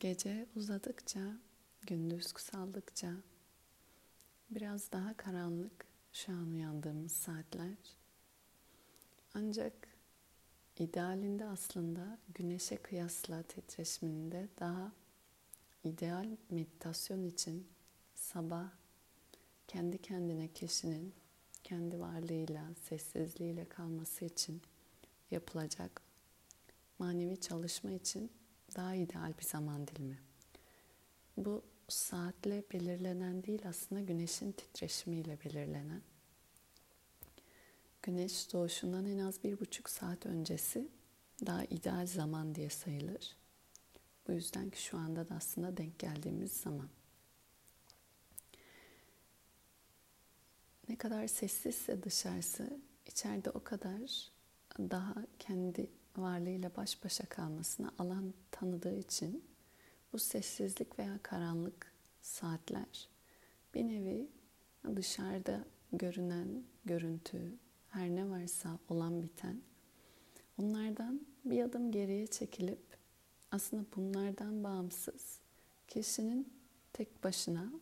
Gece uzadıkça, gündüz kısaldıkça biraz daha karanlık şu an uyandığımız saatler. Ancak idealinde aslında güneşe kıyasla titreşiminde daha ideal meditasyon için sabah kendi kendine kişinin kendi varlığıyla, sessizliğiyle kalması için yapılacak manevi çalışma için daha ideal bir zaman dilimi. Bu saatle belirlenen değil aslında güneşin titreşimiyle belirlenen. Güneş doğuşundan en az bir buçuk saat öncesi daha ideal zaman diye sayılır. Bu yüzden ki şu anda da aslında denk geldiğimiz zaman. Ne kadar sessizse dışarısı, içeride o kadar daha kendi varlığıyla baş başa kalmasına alan tanıdığı için bu sessizlik veya karanlık saatler bir nevi dışarıda görünen görüntü, her ne varsa olan biten onlardan bir adım geriye çekilip aslında bunlardan bağımsız kişinin tek başına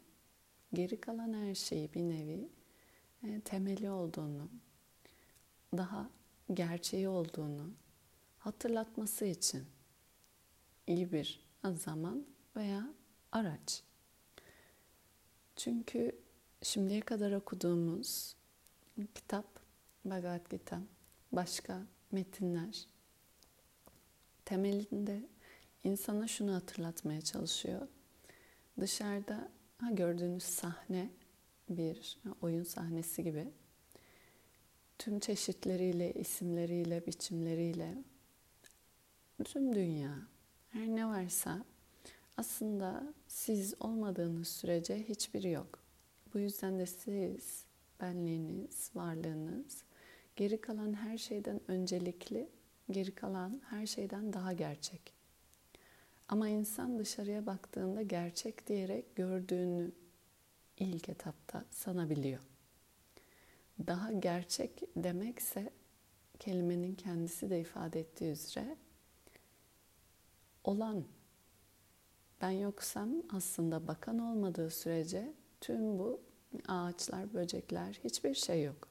geri kalan her şeyi bir nevi e, temeli olduğunu, daha gerçeği olduğunu hatırlatması için iyi bir zaman veya araç. Çünkü şimdiye kadar okuduğumuz kitap, Bhagavad Gita, başka metinler temelinde insana şunu hatırlatmaya çalışıyor. Dışarıda ha, gördüğünüz sahne bir oyun sahnesi gibi tüm çeşitleriyle, isimleriyle, biçimleriyle tüm dünya her ne varsa aslında siz olmadığınız sürece hiçbiri yok. Bu yüzden de siz, benliğiniz, varlığınız geri kalan her şeyden öncelikli, geri kalan her şeyden daha gerçek. Ama insan dışarıya baktığında gerçek diyerek gördüğünü ilk etapta sanabiliyor. Daha gerçek demekse kelimenin kendisi de ifade ettiği üzere olan ben yoksam aslında bakan olmadığı sürece tüm bu ağaçlar, böcekler hiçbir şey yok.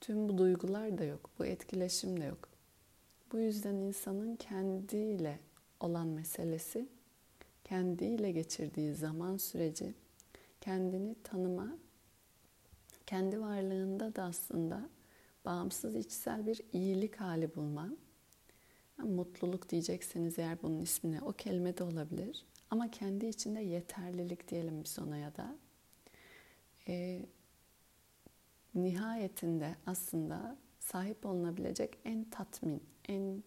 Tüm bu duygular da yok, bu etkileşim de yok. Bu yüzden insanın kendiyle olan meselesi, kendiyle geçirdiği zaman süreci, kendini tanıma, kendi varlığında da aslında bağımsız içsel bir iyilik hali bulma, Mutluluk diyecekseniz eğer bunun ismine o kelime de olabilir. Ama kendi içinde yeterlilik diyelim biz ona ya da. E, nihayetinde aslında sahip olunabilecek en tatmin, en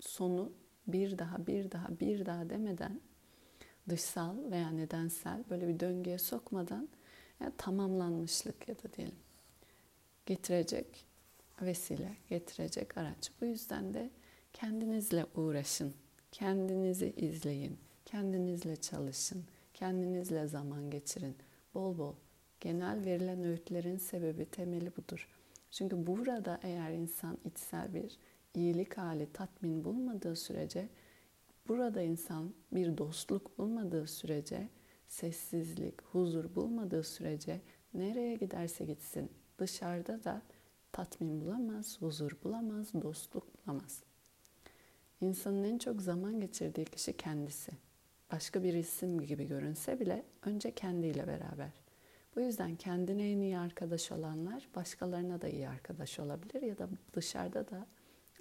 sonu bir daha, bir daha, bir daha demeden dışsal veya nedensel böyle bir döngüye sokmadan yani tamamlanmışlık ya da diyelim getirecek vesile getirecek araç. Bu yüzden de kendinizle uğraşın, kendinizi izleyin, kendinizle çalışın, kendinizle zaman geçirin. Bol bol. Genel verilen öğütlerin sebebi, temeli budur. Çünkü burada eğer insan içsel bir iyilik hali, tatmin bulmadığı sürece, burada insan bir dostluk bulmadığı sürece, sessizlik, huzur bulmadığı sürece nereye giderse gitsin dışarıda da tatmin bulamaz, huzur bulamaz, dostluk bulamaz. İnsanın en çok zaman geçirdiği kişi kendisi. Başka bir isim gibi görünse bile önce kendiyle beraber. Bu yüzden kendine en iyi arkadaş olanlar başkalarına da iyi arkadaş olabilir ya da dışarıda da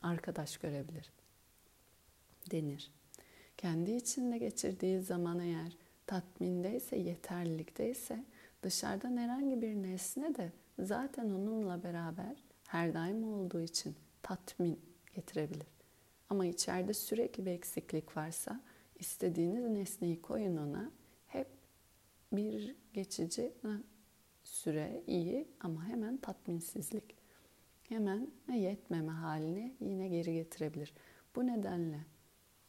arkadaş görebilir denir. Kendi içinde geçirdiği zaman eğer tatmindeyse, yeterlilikteyse dışarıdan herhangi bir nesne de zaten onunla beraber her daim olduğu için tatmin getirebilir. Ama içeride sürekli bir eksiklik varsa istediğiniz nesneyi koyun ona hep bir geçici süre iyi ama hemen tatminsizlik. Hemen yetmeme haline yine geri getirebilir. Bu nedenle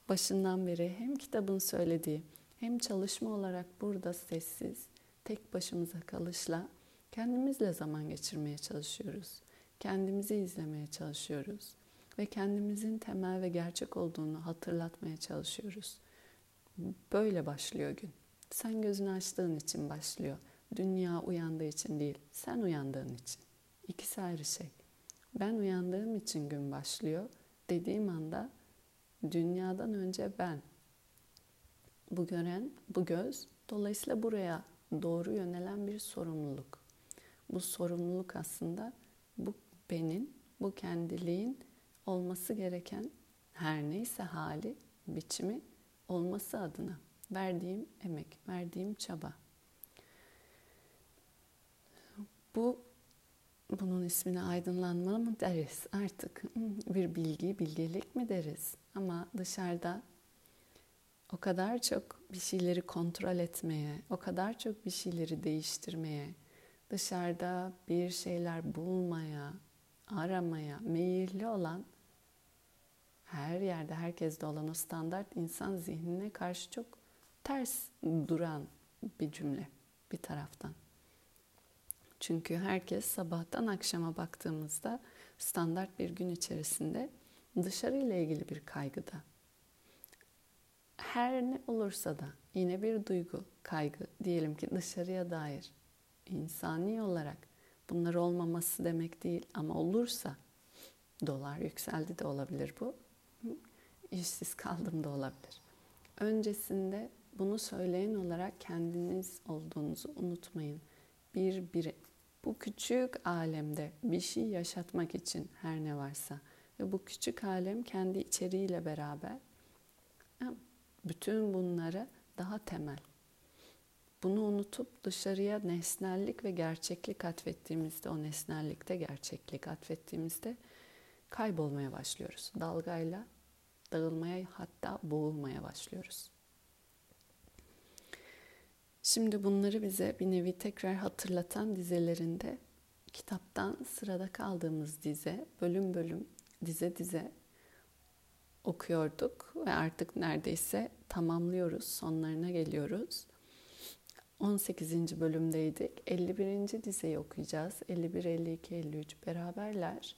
başından beri hem kitabın söylediği hem çalışma olarak burada sessiz, tek başımıza kalışla kendimizle zaman geçirmeye çalışıyoruz. Kendimizi izlemeye çalışıyoruz. ve kendimizin temel ve gerçek olduğunu hatırlatmaya çalışıyoruz. Böyle başlıyor gün. Sen gözünü açtığın için başlıyor. Dünya uyandığı için değil, sen uyandığın için. İkisi ayrı şey. Ben uyandığım için gün başlıyor. Dediğim anda dünyadan önce ben. Bu gören, bu göz dolayısıyla buraya doğru yönelen bir sorumluluk. Bu sorumluluk aslında bu benim, bu kendiliğin olması gereken her neyse hali, biçimi olması adına verdiğim emek, verdiğim çaba. Bu bunun ismine aydınlanma mı deriz artık bir bilgi, bilgelik mi deriz? Ama dışarıda o kadar çok bir şeyleri kontrol etmeye, o kadar çok bir şeyleri değiştirmeye, dışarıda bir şeyler bulmaya, aramaya meyilli olan her yerde herkeste olan o standart insan zihnine karşı çok ters duran bir cümle bir taraftan. Çünkü herkes sabahtan akşama baktığımızda standart bir gün içerisinde dışarıyla ilgili bir kaygıda. Her ne olursa da yine bir duygu, kaygı diyelim ki dışarıya dair insani olarak bunlar olmaması demek değil ama olursa dolar yükseldi de olabilir bu. İşsiz kaldım da olabilir. Öncesinde bunu söyleyen olarak kendiniz olduğunuzu unutmayın. Bir biri bu küçük alemde bir şey yaşatmak için her ne varsa ve bu küçük alem kendi içeriğiyle beraber bütün bunlara daha temel. Bunu unutup dışarıya nesnellik ve gerçeklik atfettiğimizde, o nesnellikte gerçeklik atfettiğimizde kaybolmaya başlıyoruz. Dalgayla dağılmaya hatta boğulmaya başlıyoruz. Şimdi bunları bize bir nevi tekrar hatırlatan dizelerinde kitaptan sırada kaldığımız dize, bölüm bölüm, dize dize okuyorduk ve artık neredeyse tamamlıyoruz, sonlarına geliyoruz. 18. bölümdeydik. 51. dizeyi okuyacağız. 51, 52, 53 beraberler.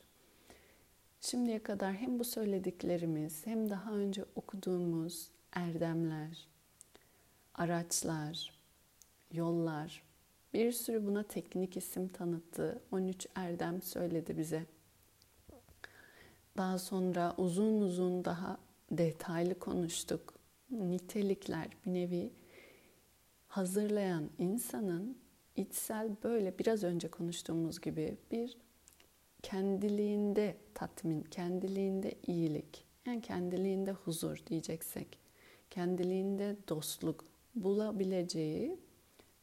Şimdiye kadar hem bu söylediklerimiz hem daha önce okuduğumuz erdemler, araçlar, yollar, bir sürü buna teknik isim tanıttı. 13 erdem söyledi bize. Daha sonra uzun uzun daha detaylı konuştuk. Nitelikler bir nevi hazırlayan insanın içsel böyle biraz önce konuştuğumuz gibi bir kendiliğinde tatmin, kendiliğinde iyilik, yani kendiliğinde huzur diyeceksek, kendiliğinde dostluk bulabileceği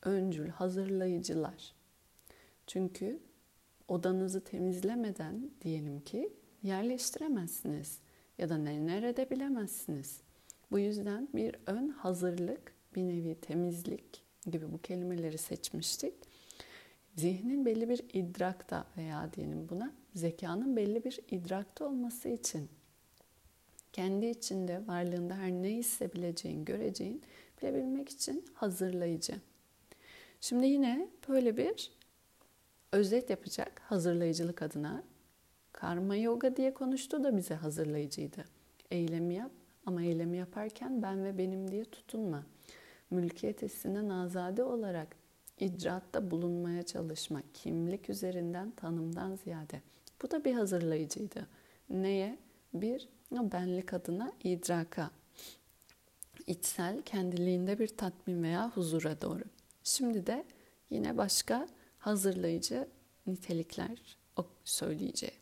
öncül, hazırlayıcılar. Çünkü odanızı temizlemeden diyelim ki yerleştiremezsiniz ya da ne nerede bilemezsiniz. Bu yüzden bir ön hazırlık, bir nevi temizlik gibi bu kelimeleri seçmiştik. Zihnin belli bir idrakta veya diyelim buna zekanın belli bir idrakta olması için kendi içinde varlığında her ne hissebileceğin, göreceğin bilebilmek için hazırlayıcı. Şimdi yine böyle bir özet yapacak hazırlayıcılık adına. Karma yoga diye konuştu da bize hazırlayıcıydı. Eylemi yap ama eylemi yaparken ben ve benim diye tutunma. Mülkiyet hissinden azade olarak icraatta bulunmaya çalışmak, kimlik üzerinden tanımdan ziyade. Bu da bir hazırlayıcıydı. Neye? Bir, benlik adına idraka, içsel kendiliğinde bir tatmin veya huzura doğru. Şimdi de yine başka hazırlayıcı nitelikler söyleyeceğim.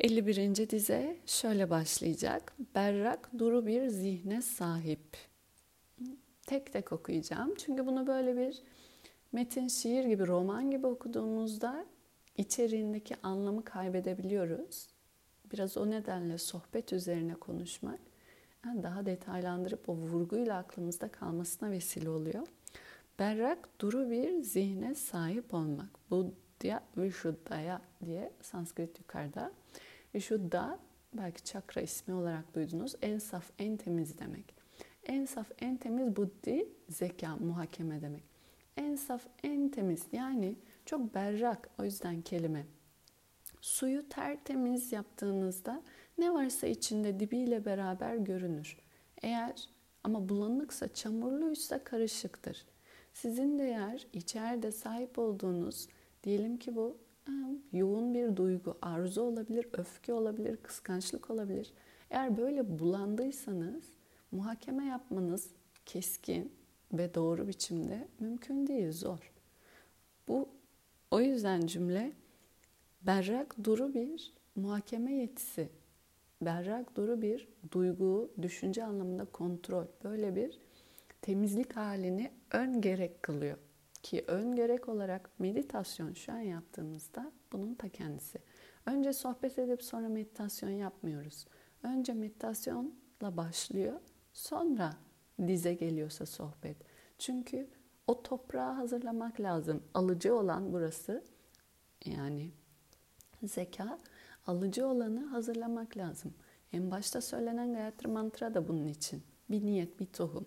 51. dize şöyle başlayacak. Berrak duru bir zihne sahip. Tek tek okuyacağım. Çünkü bunu böyle bir metin, şiir gibi, roman gibi okuduğumuzda içeriğindeki anlamı kaybedebiliyoruz. Biraz o nedenle sohbet üzerine konuşmak daha detaylandırıp o vurguyla aklımızda kalmasına vesile oluyor. Berrak, duru bir zihne sahip olmak. Buddha Vishuddhaya diye Sanskrit yukarıda. Vishuddha belki çakra ismi olarak duydunuz. En saf, en temiz demek. En saf, en temiz buddhi, zeka, muhakeme demek. En saf, en temiz yani çok berrak o yüzden kelime. Suyu tertemiz yaptığınızda ne varsa içinde dibiyle beraber görünür. Eğer ama bulanıksa, çamurluysa karışıktır. Sizin de eğer içeride sahip olduğunuz, diyelim ki bu yoğun bir duygu, arzu olabilir, öfke olabilir, kıskançlık olabilir. Eğer böyle bulandıysanız muhakeme yapmanız keskin ve doğru biçimde mümkün değil, zor. Bu o yüzden cümle berrak duru bir muhakeme yetisi, berrak duru bir duygu, düşünce anlamında kontrol, böyle bir temizlik halini ön gerek kılıyor. Ki ön gerek olarak meditasyon şu an yaptığımızda bunun ta kendisi. Önce sohbet edip sonra meditasyon yapmıyoruz. Önce meditasyonla başlıyor, sonra dize geliyorsa sohbet. Çünkü o toprağı hazırlamak lazım. Alıcı olan burası yani zeka alıcı olanı hazırlamak lazım. En başta söylenen Gayatri Mantra da bunun için. Bir niyet, bir tohum.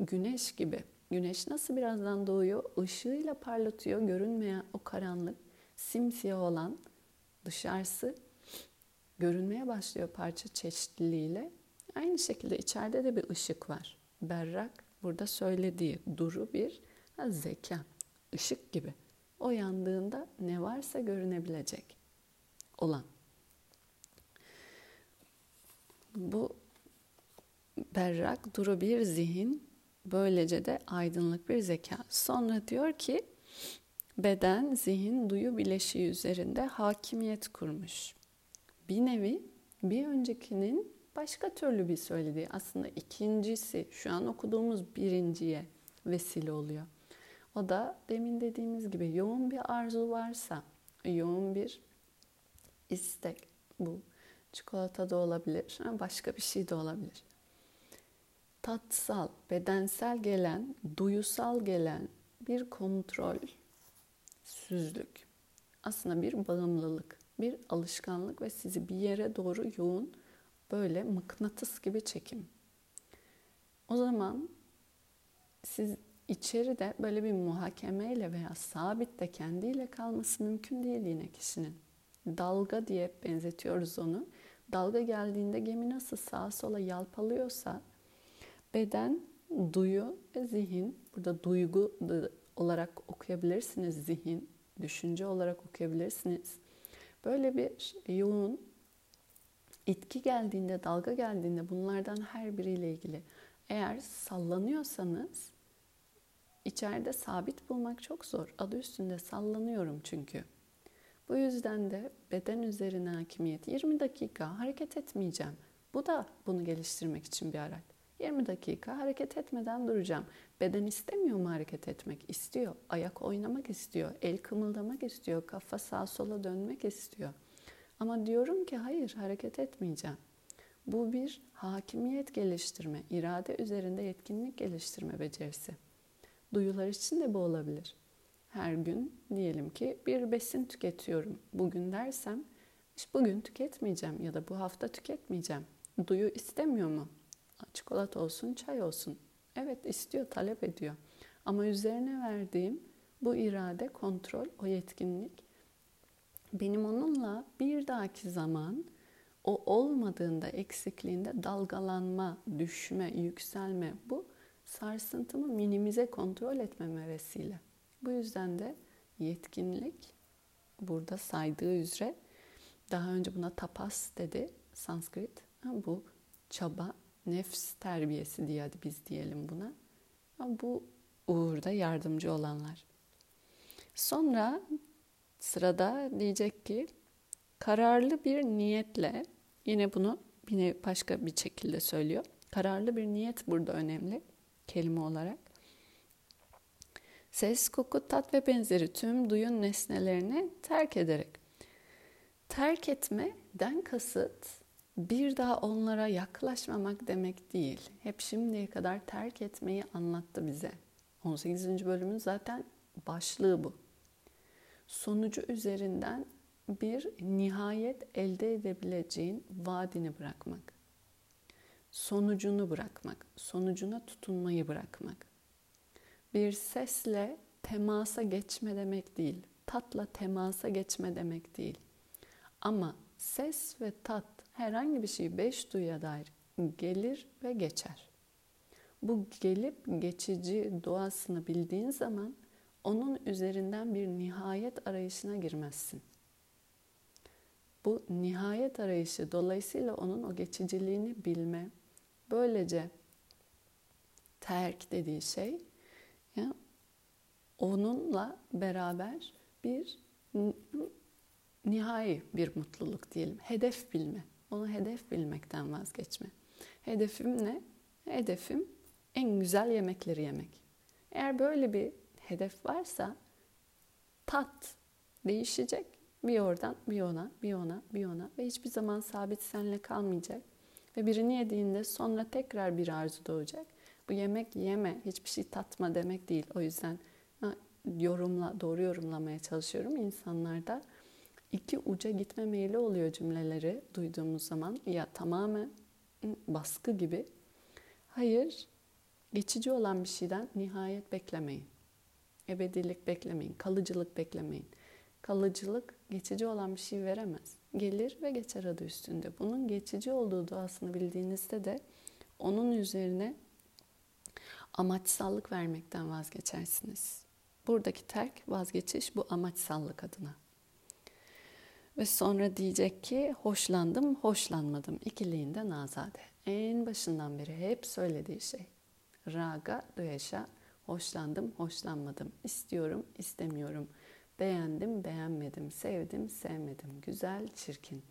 Güneş gibi. Güneş nasıl birazdan doğuyor? Işığıyla parlatıyor. Görünmeyen o karanlık, simsiyah olan dışarısı görünmeye başlıyor parça çeşitliliğiyle. Aynı şekilde içeride de bir ışık var. Berrak burada söylediği duru bir zeka, ışık gibi. O yandığında ne varsa görünebilecek olan. Bu berrak, duru bir zihin, böylece de aydınlık bir zeka. Sonra diyor ki beden, zihin, duyu bileşiği üzerinde hakimiyet kurmuş. Bir nevi bir öncekinin başka türlü bir söylediği aslında ikincisi şu an okuduğumuz birinciye vesile oluyor. O da demin dediğimiz gibi yoğun bir arzu varsa, yoğun bir istek bu çikolata da olabilir, başka bir şey de olabilir. Tatsal, bedensel gelen, duyusal gelen bir kontrol, süzlük. Aslında bir bağımlılık, bir alışkanlık ve sizi bir yere doğru yoğun böyle mıknatıs gibi çekim. O zaman siz içeride böyle bir muhakemeyle veya sabit de kendiyle kalması mümkün değil yine kişinin. Dalga diye benzetiyoruz onu. Dalga geldiğinde gemi nasıl sağa sola yalpalıyorsa beden, duyu ve zihin, burada duygu olarak okuyabilirsiniz zihin, düşünce olarak okuyabilirsiniz. Böyle bir yoğun itki geldiğinde, dalga geldiğinde bunlardan her biriyle ilgili eğer sallanıyorsanız içeride sabit bulmak çok zor. Adı üstünde sallanıyorum çünkü. Bu yüzden de beden üzerine hakimiyet 20 dakika hareket etmeyeceğim. Bu da bunu geliştirmek için bir araç. 20 dakika hareket etmeden duracağım. Beden istemiyor mu hareket etmek? İstiyor. Ayak oynamak istiyor. El kımıldamak istiyor. Kafa sağa sola dönmek istiyor. Ama diyorum ki hayır hareket etmeyeceğim. Bu bir hakimiyet geliştirme, irade üzerinde yetkinlik geliştirme becerisi. Duyular için de bu olabilir. Her gün diyelim ki bir besin tüketiyorum. Bugün dersem bugün tüketmeyeceğim ya da bu hafta tüketmeyeceğim. Duyu istemiyor mu? Çikolata olsun, çay olsun. Evet istiyor, talep ediyor. Ama üzerine verdiğim bu irade, kontrol, o yetkinlik benim onunla bir dahaki zaman o olmadığında, eksikliğinde dalgalanma, düşme, yükselme bu sarsıntımı minimize kontrol etmeme vesile. Bu yüzden de yetkinlik burada saydığı üzere daha önce buna tapas dedi Sanskrit. Bu çaba, nefs terbiyesi diye hadi biz diyelim buna. Bu uğurda yardımcı olanlar. Sonra sırada diyecek ki kararlı bir niyetle yine bunu yine başka bir şekilde söylüyor. Kararlı bir niyet burada önemli kelime olarak. Ses, koku, tat ve benzeri tüm duyun nesnelerini terk ederek. Terk etmeden kasıt bir daha onlara yaklaşmamak demek değil. Hep şimdiye kadar terk etmeyi anlattı bize. 18. bölümün zaten başlığı bu. Sonucu üzerinden bir nihayet elde edebileceğin vaadini bırakmak. Sonucunu bırakmak, sonucuna tutunmayı bırakmak. Bir sesle temasa geçme demek değil. tatla temasa geçme demek değil. Ama ses ve tat herhangi bir şey beş duyuya dair gelir ve geçer. Bu gelip geçici doğasını bildiğin zaman onun üzerinden bir nihayet arayışına girmezsin. Bu nihayet arayışı dolayısıyla onun o geçiciliğini bilme. Böylece terk dediği şey ya, onunla beraber bir nihai bir mutluluk diyelim. Hedef bilme. Onu hedef bilmekten vazgeçme. Hedefim ne? Hedefim en güzel yemekleri yemek. Eğer böyle bir hedef varsa tat değişecek. Bir oradan, bir ona, bir ona, bir ona ve hiçbir zaman sabit senle kalmayacak. Ve birini yediğinde sonra tekrar bir arzu doğacak. Bu yemek yeme, hiçbir şey tatma demek değil. O yüzden yorumla, doğru yorumlamaya çalışıyorum insanlarda. iki uca gitme meyli oluyor cümleleri duyduğumuz zaman. Ya tamamen baskı gibi. Hayır, geçici olan bir şeyden nihayet beklemeyin. Ebedilik beklemeyin, kalıcılık beklemeyin. Kalıcılık geçici olan bir şey veremez. Gelir ve geçer adı üstünde. Bunun geçici olduğu doğasını bildiğinizde de onun üzerine amaçsallık vermekten vazgeçersiniz. Buradaki terk vazgeçiş bu amaçsallık adına. Ve sonra diyecek ki hoşlandım, hoşlanmadım. İkiliğinden azade. En başından beri hep söylediği şey. Raga, duyesha, hoşlandım, hoşlanmadım. İstiyorum, istemiyorum. Beğendim, beğenmedim. Sevdim, sevmedim. Güzel, çirkin.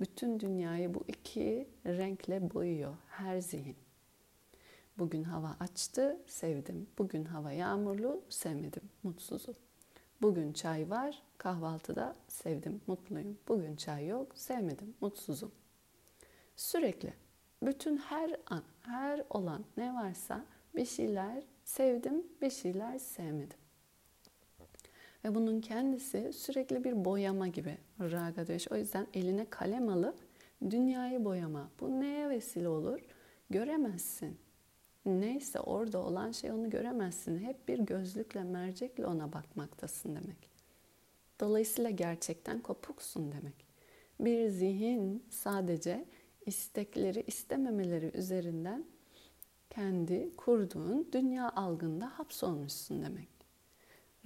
Bütün dünyayı bu iki renkle boyuyor her zihin. Bugün hava açtı, sevdim. Bugün hava yağmurlu, sevmedim, mutsuzum. Bugün çay var, kahvaltıda sevdim, mutluyum. Bugün çay yok, sevmedim, mutsuzum. Sürekli bütün her an, her olan ne varsa bir şeyler sevdim, bir şeyler sevmedim. Ve bunun kendisi sürekli bir boyama gibi raga döş. O yüzden eline kalem alıp dünyayı boyama. Bu neye vesile olur? Göremezsin. Neyse orada olan şey onu göremezsin. Hep bir gözlükle, mercekle ona bakmaktasın demek. Dolayısıyla gerçekten kopuksun demek. Bir zihin sadece istekleri, istememeleri üzerinden kendi kurduğun dünya algında hapsolmuşsun demek.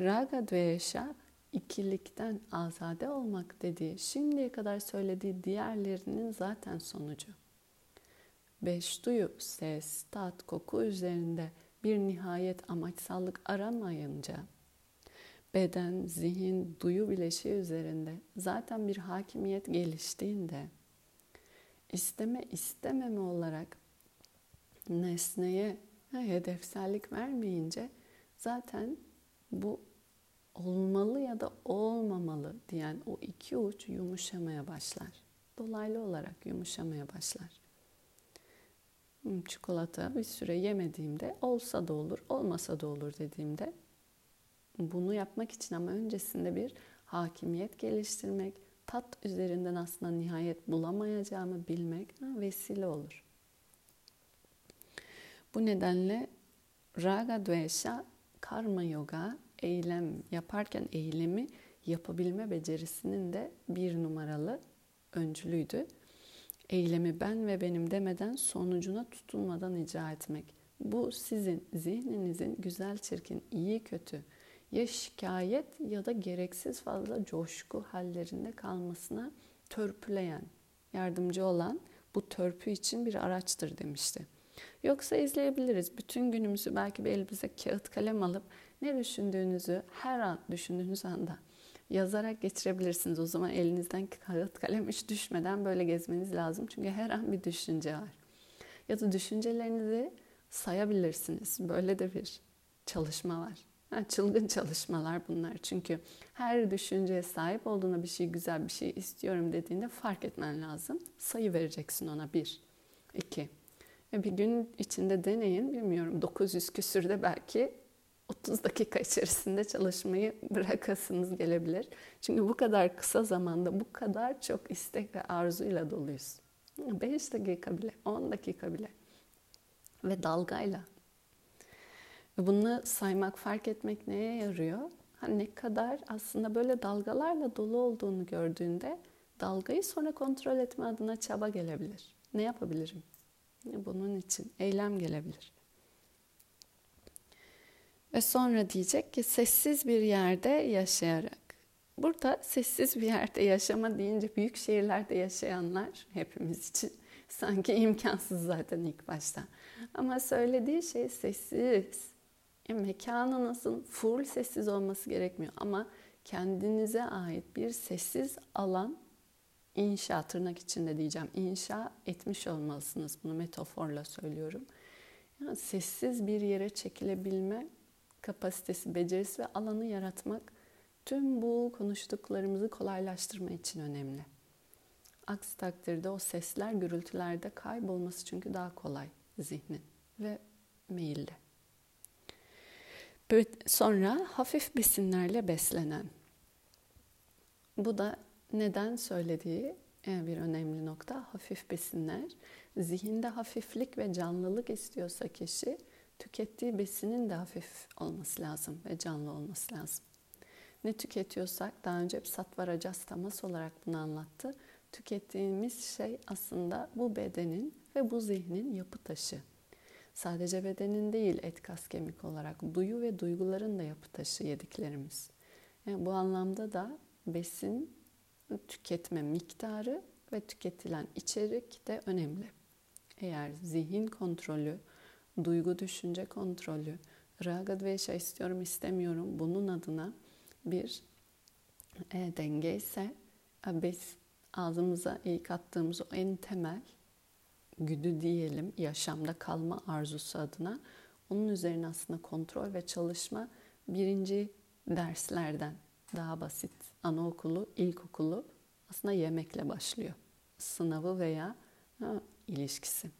Raga Dvesha ikilikten azade olmak dediği, şimdiye kadar söylediği diğerlerinin zaten sonucu beş duyu, ses, tat, koku üzerinde bir nihayet amaçsallık aramayınca beden, zihin, duyu bileşiği üzerinde zaten bir hakimiyet geliştiğinde isteme istememe olarak nesneye hedefsellik vermeyince zaten bu olmalı ya da olmamalı diyen o iki uç yumuşamaya başlar. Dolaylı olarak yumuşamaya başlar. Hmm, çikolata bir süre yemediğimde olsa da olur, olmasa da olur dediğimde bunu yapmak için ama öncesinde bir hakimiyet geliştirmek, tat üzerinden aslında nihayet bulamayacağımı bilmek vesile olur. Bu nedenle raga dvesha karma yoga eylem yaparken eylemi yapabilme becerisinin de bir numaralı öncülüydü eylemi ben ve benim demeden sonucuna tutunmadan icra etmek. Bu sizin zihninizin güzel çirkin, iyi kötü ya şikayet ya da gereksiz fazla coşku hallerinde kalmasına törpüleyen, yardımcı olan bu törpü için bir araçtır demişti. Yoksa izleyebiliriz. Bütün günümüzü belki bir elimize kağıt kalem alıp ne düşündüğünüzü her an düşündüğünüz anda yazarak geçirebilirsiniz. O zaman elinizden kağıt kalem hiç düşmeden böyle gezmeniz lazım. Çünkü her an bir düşünce var. Ya da düşüncelerinizi sayabilirsiniz. Böyle de bir çalışma var. Ha, çılgın çalışmalar bunlar. Çünkü her düşünceye sahip olduğuna bir şey güzel bir şey istiyorum dediğinde fark etmen lazım. Sayı vereceksin ona bir, iki. Ve bir gün içinde deneyin. Bilmiyorum 900 küsürde belki 30 dakika içerisinde çalışmayı bırakasınız gelebilir. Çünkü bu kadar kısa zamanda bu kadar çok istek ve arzuyla doluyuz. 5 dakika bile, 10 dakika bile ve dalgayla. Bunu saymak, fark etmek neye yarıyor? ne kadar aslında böyle dalgalarla dolu olduğunu gördüğünde dalgayı sonra kontrol etme adına çaba gelebilir. Ne yapabilirim? Bunun için eylem gelebilir. Ve sonra diyecek ki sessiz bir yerde yaşayarak. Burada sessiz bir yerde yaşama deyince büyük şehirlerde yaşayanlar hepimiz için sanki imkansız zaten ilk başta. Ama söylediği şey sessiz. E, mekanınızın full sessiz olması gerekmiyor ama kendinize ait bir sessiz alan inşa tırnak içinde diyeceğim inşa etmiş olmalısınız. Bunu metaforla söylüyorum. Yani sessiz bir yere çekilebilme kapasitesi, becerisi ve alanı yaratmak tüm bu konuştuklarımızı kolaylaştırma için önemli. Aksi takdirde o sesler gürültülerde kaybolması çünkü daha kolay zihnin ve meyilli. Sonra hafif besinlerle beslenen. Bu da neden söylediği bir önemli nokta hafif besinler. Zihinde hafiflik ve canlılık istiyorsa kişi tükettiği besinin de hafif olması lazım ve canlı olması lazım. Ne tüketiyorsak daha önce hep satvarajas tamas olarak bunu anlattı. Tükettiğimiz şey aslında bu bedenin ve bu zihnin yapı taşı. Sadece bedenin değil et kas kemik olarak duyu ve duyguların da yapı taşı yediklerimiz. Yani bu anlamda da besin tüketme miktarı ve tüketilen içerik de önemli. Eğer zihin kontrolü, duygu düşünce kontrolü, raga dvesha istiyorum istemiyorum bunun adına bir e, denge ise e, biz ağzımıza ilk attığımız o en temel güdü diyelim yaşamda kalma arzusu adına onun üzerine aslında kontrol ve çalışma birinci derslerden daha basit. Anaokulu, ilkokulu aslında yemekle başlıyor. Sınavı veya ha, ilişkisi.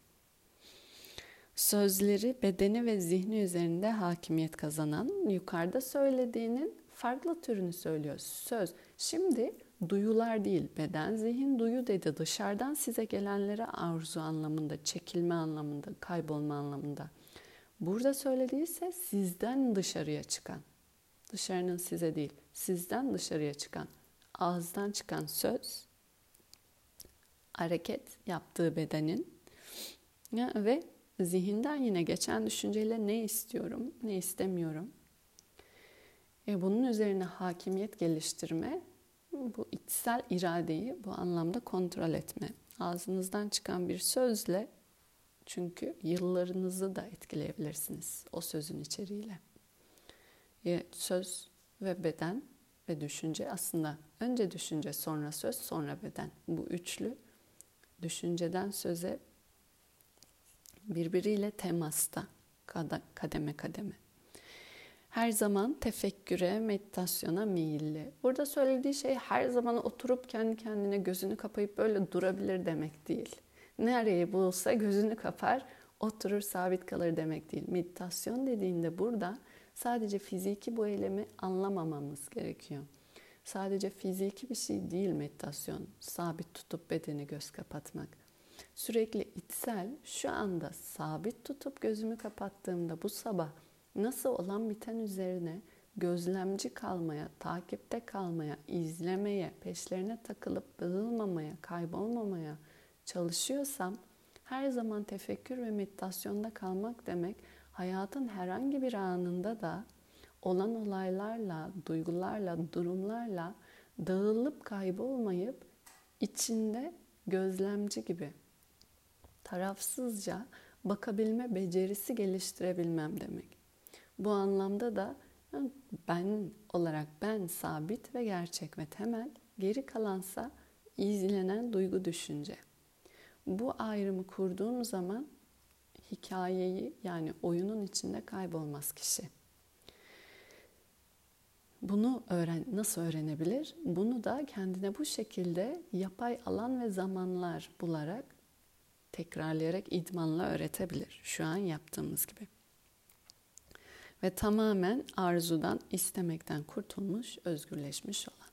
Sözleri, bedeni ve zihni üzerinde hakimiyet kazanan yukarıda söylediğinin farklı türünü söylüyor. Söz. Şimdi duyular değil, beden, zihin, duyu dedi. Dışarıdan size gelenlere arzu anlamında, çekilme anlamında, kaybolma anlamında. Burada söylediği sizden dışarıya çıkan. Dışarının size değil, sizden dışarıya çıkan, ağızdan çıkan söz, hareket yaptığı bedenin ve zihinden yine geçen düşünceyle ne istiyorum, ne istemiyorum. E bunun üzerine hakimiyet geliştirme, bu içsel iradeyi bu anlamda kontrol etme. Ağzınızdan çıkan bir sözle çünkü yıllarınızı da etkileyebilirsiniz o sözün içeriğiyle. E, söz ve beden ve düşünce aslında önce düşünce sonra söz sonra beden. Bu üçlü düşünceden söze birbiriyle temasta kademe kademe. Her zaman tefekküre, meditasyona meyilli. Burada söylediği şey her zaman oturup kendi kendine gözünü kapayıp böyle durabilir demek değil. Nereye bulsa gözünü kapar, oturur sabit kalır demek değil. Meditasyon dediğinde burada sadece fiziki bu eylemi anlamamamız gerekiyor. Sadece fiziki bir şey değil meditasyon. Sabit tutup bedeni göz kapatmak. Sürekli içsel şu anda sabit tutup gözümü kapattığımda bu sabah nasıl olan biten üzerine gözlemci kalmaya, takipte kalmaya, izlemeye, peşlerine takılıp dağılmamaya, kaybolmamaya çalışıyorsam her zaman tefekkür ve meditasyonda kalmak demek hayatın herhangi bir anında da olan olaylarla, duygularla, durumlarla dağılıp kaybolmayıp içinde gözlemci gibi tarafsızca bakabilme becerisi geliştirebilmem demek. Bu anlamda da ben olarak ben sabit ve gerçek ve temel, geri kalansa izlenen duygu düşünce. Bu ayrımı kurduğum zaman hikayeyi yani oyunun içinde kaybolmaz kişi. Bunu öğren nasıl öğrenebilir? Bunu da kendine bu şekilde yapay alan ve zamanlar bularak tekrarlayarak idmanla öğretebilir. Şu an yaptığımız gibi. Ve tamamen arzudan, istemekten kurtulmuş, özgürleşmiş olan.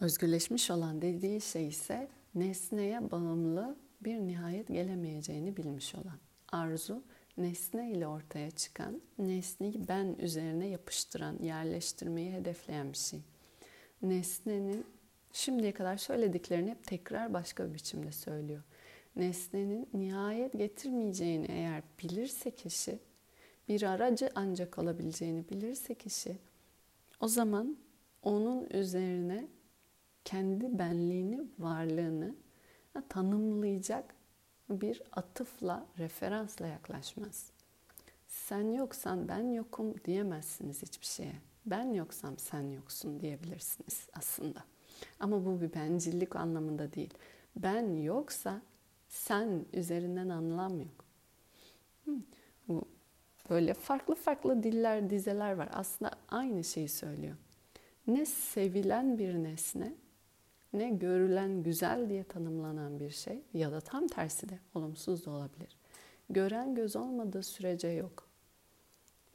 Özgürleşmiş olan dediği şey ise nesneye bağımlı bir nihayet gelemeyeceğini bilmiş olan. Arzu nesne ile ortaya çıkan, nesneyi ben üzerine yapıştıran, yerleştirmeyi hedefleyen bir şey. Nesnenin şimdiye kadar söylediklerini hep tekrar başka bir biçimde söylüyor. Nesnenin nihayet getirmeyeceğini eğer bilirse kişi, bir aracı ancak olabileceğini bilirse kişi, o zaman onun üzerine kendi benliğini, varlığını tanımlayacak bir atıfla, referansla yaklaşmaz. Sen yoksan ben yokum diyemezsiniz hiçbir şeye. Ben yoksam sen yoksun diyebilirsiniz aslında. Ama bu bir bencillik anlamında değil. Ben yoksa sen üzerinden anlam yok. Bu böyle farklı farklı diller, dizeler var. Aslında aynı şeyi söylüyor. Ne sevilen bir nesne ne görülen güzel diye tanımlanan bir şey ya da tam tersi de olumsuz da olabilir. Gören göz olmadığı sürece yok.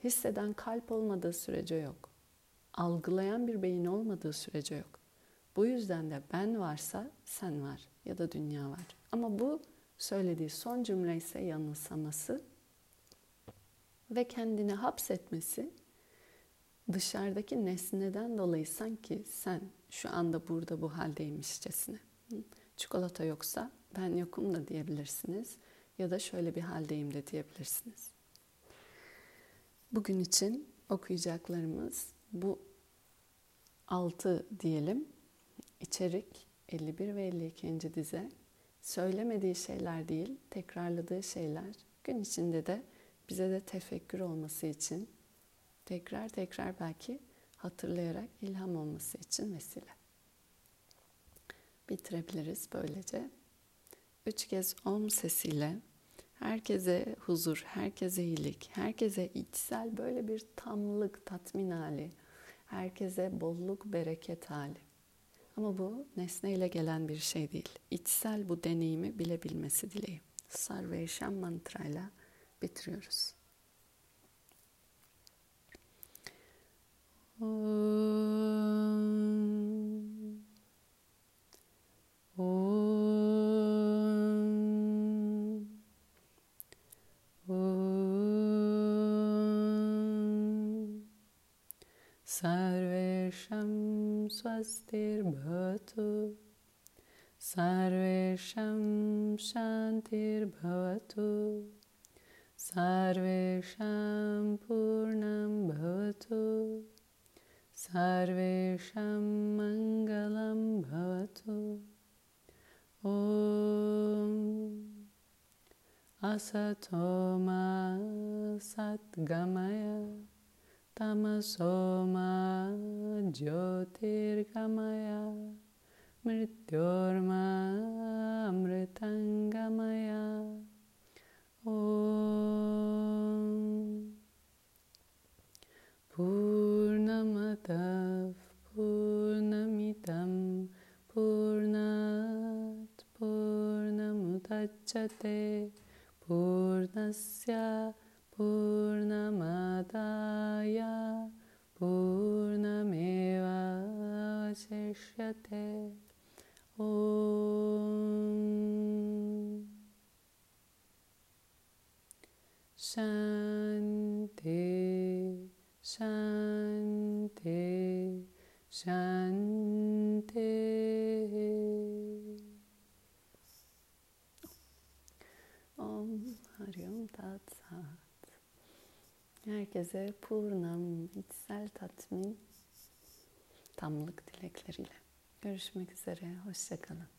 Hisseden kalp olmadığı sürece yok. Algılayan bir beyin olmadığı sürece yok. Bu yüzden de ben varsa sen var ya da dünya var. Ama bu söylediği son cümle ise yanılsaması ve kendini hapsetmesi dışarıdaki nesneden dolayı sanki sen şu anda burada bu haldeymişçesine. Çikolata yoksa ben yokum da diyebilirsiniz ya da şöyle bir haldeyim de diyebilirsiniz. Bugün için okuyacaklarımız bu altı diyelim. İçerik 51 ve 52. dize. Söylemediği şeyler değil, tekrarladığı şeyler. Gün içinde de bize de tefekkür olması için tekrar tekrar belki hatırlayarak ilham olması için vesile. Bitirebiliriz böylece. Üç kez om sesiyle herkese huzur, herkese iyilik, herkese içsel böyle bir tamlık, tatmin hali, herkese bolluk, bereket hali. Ama bu nesneyle gelen bir şey değil. İçsel bu deneyimi bilebilmesi dileği. Sarveşam mantrayla bitiriyoruz. Om. Om. Om. Sarvesham shantir Sarvesham shantirbhavatu Sarvesham purnam bhavatu सर्वेषां मङ्गलं भवतु। ॐ असतो मा सद्गमय तमसो मा ज्योतिर्गमय मृत्योर्मा अमृतङ्गमय मुदच्यते पूर्णस्य पूर्णमादाय पूर्णमेवावशिष्यते। ॐ शान्ति शान्ति शान्तिः Herkese purnam, içsel tatmin, tamlık dilekleriyle. Görüşmek üzere, hoşçakalın.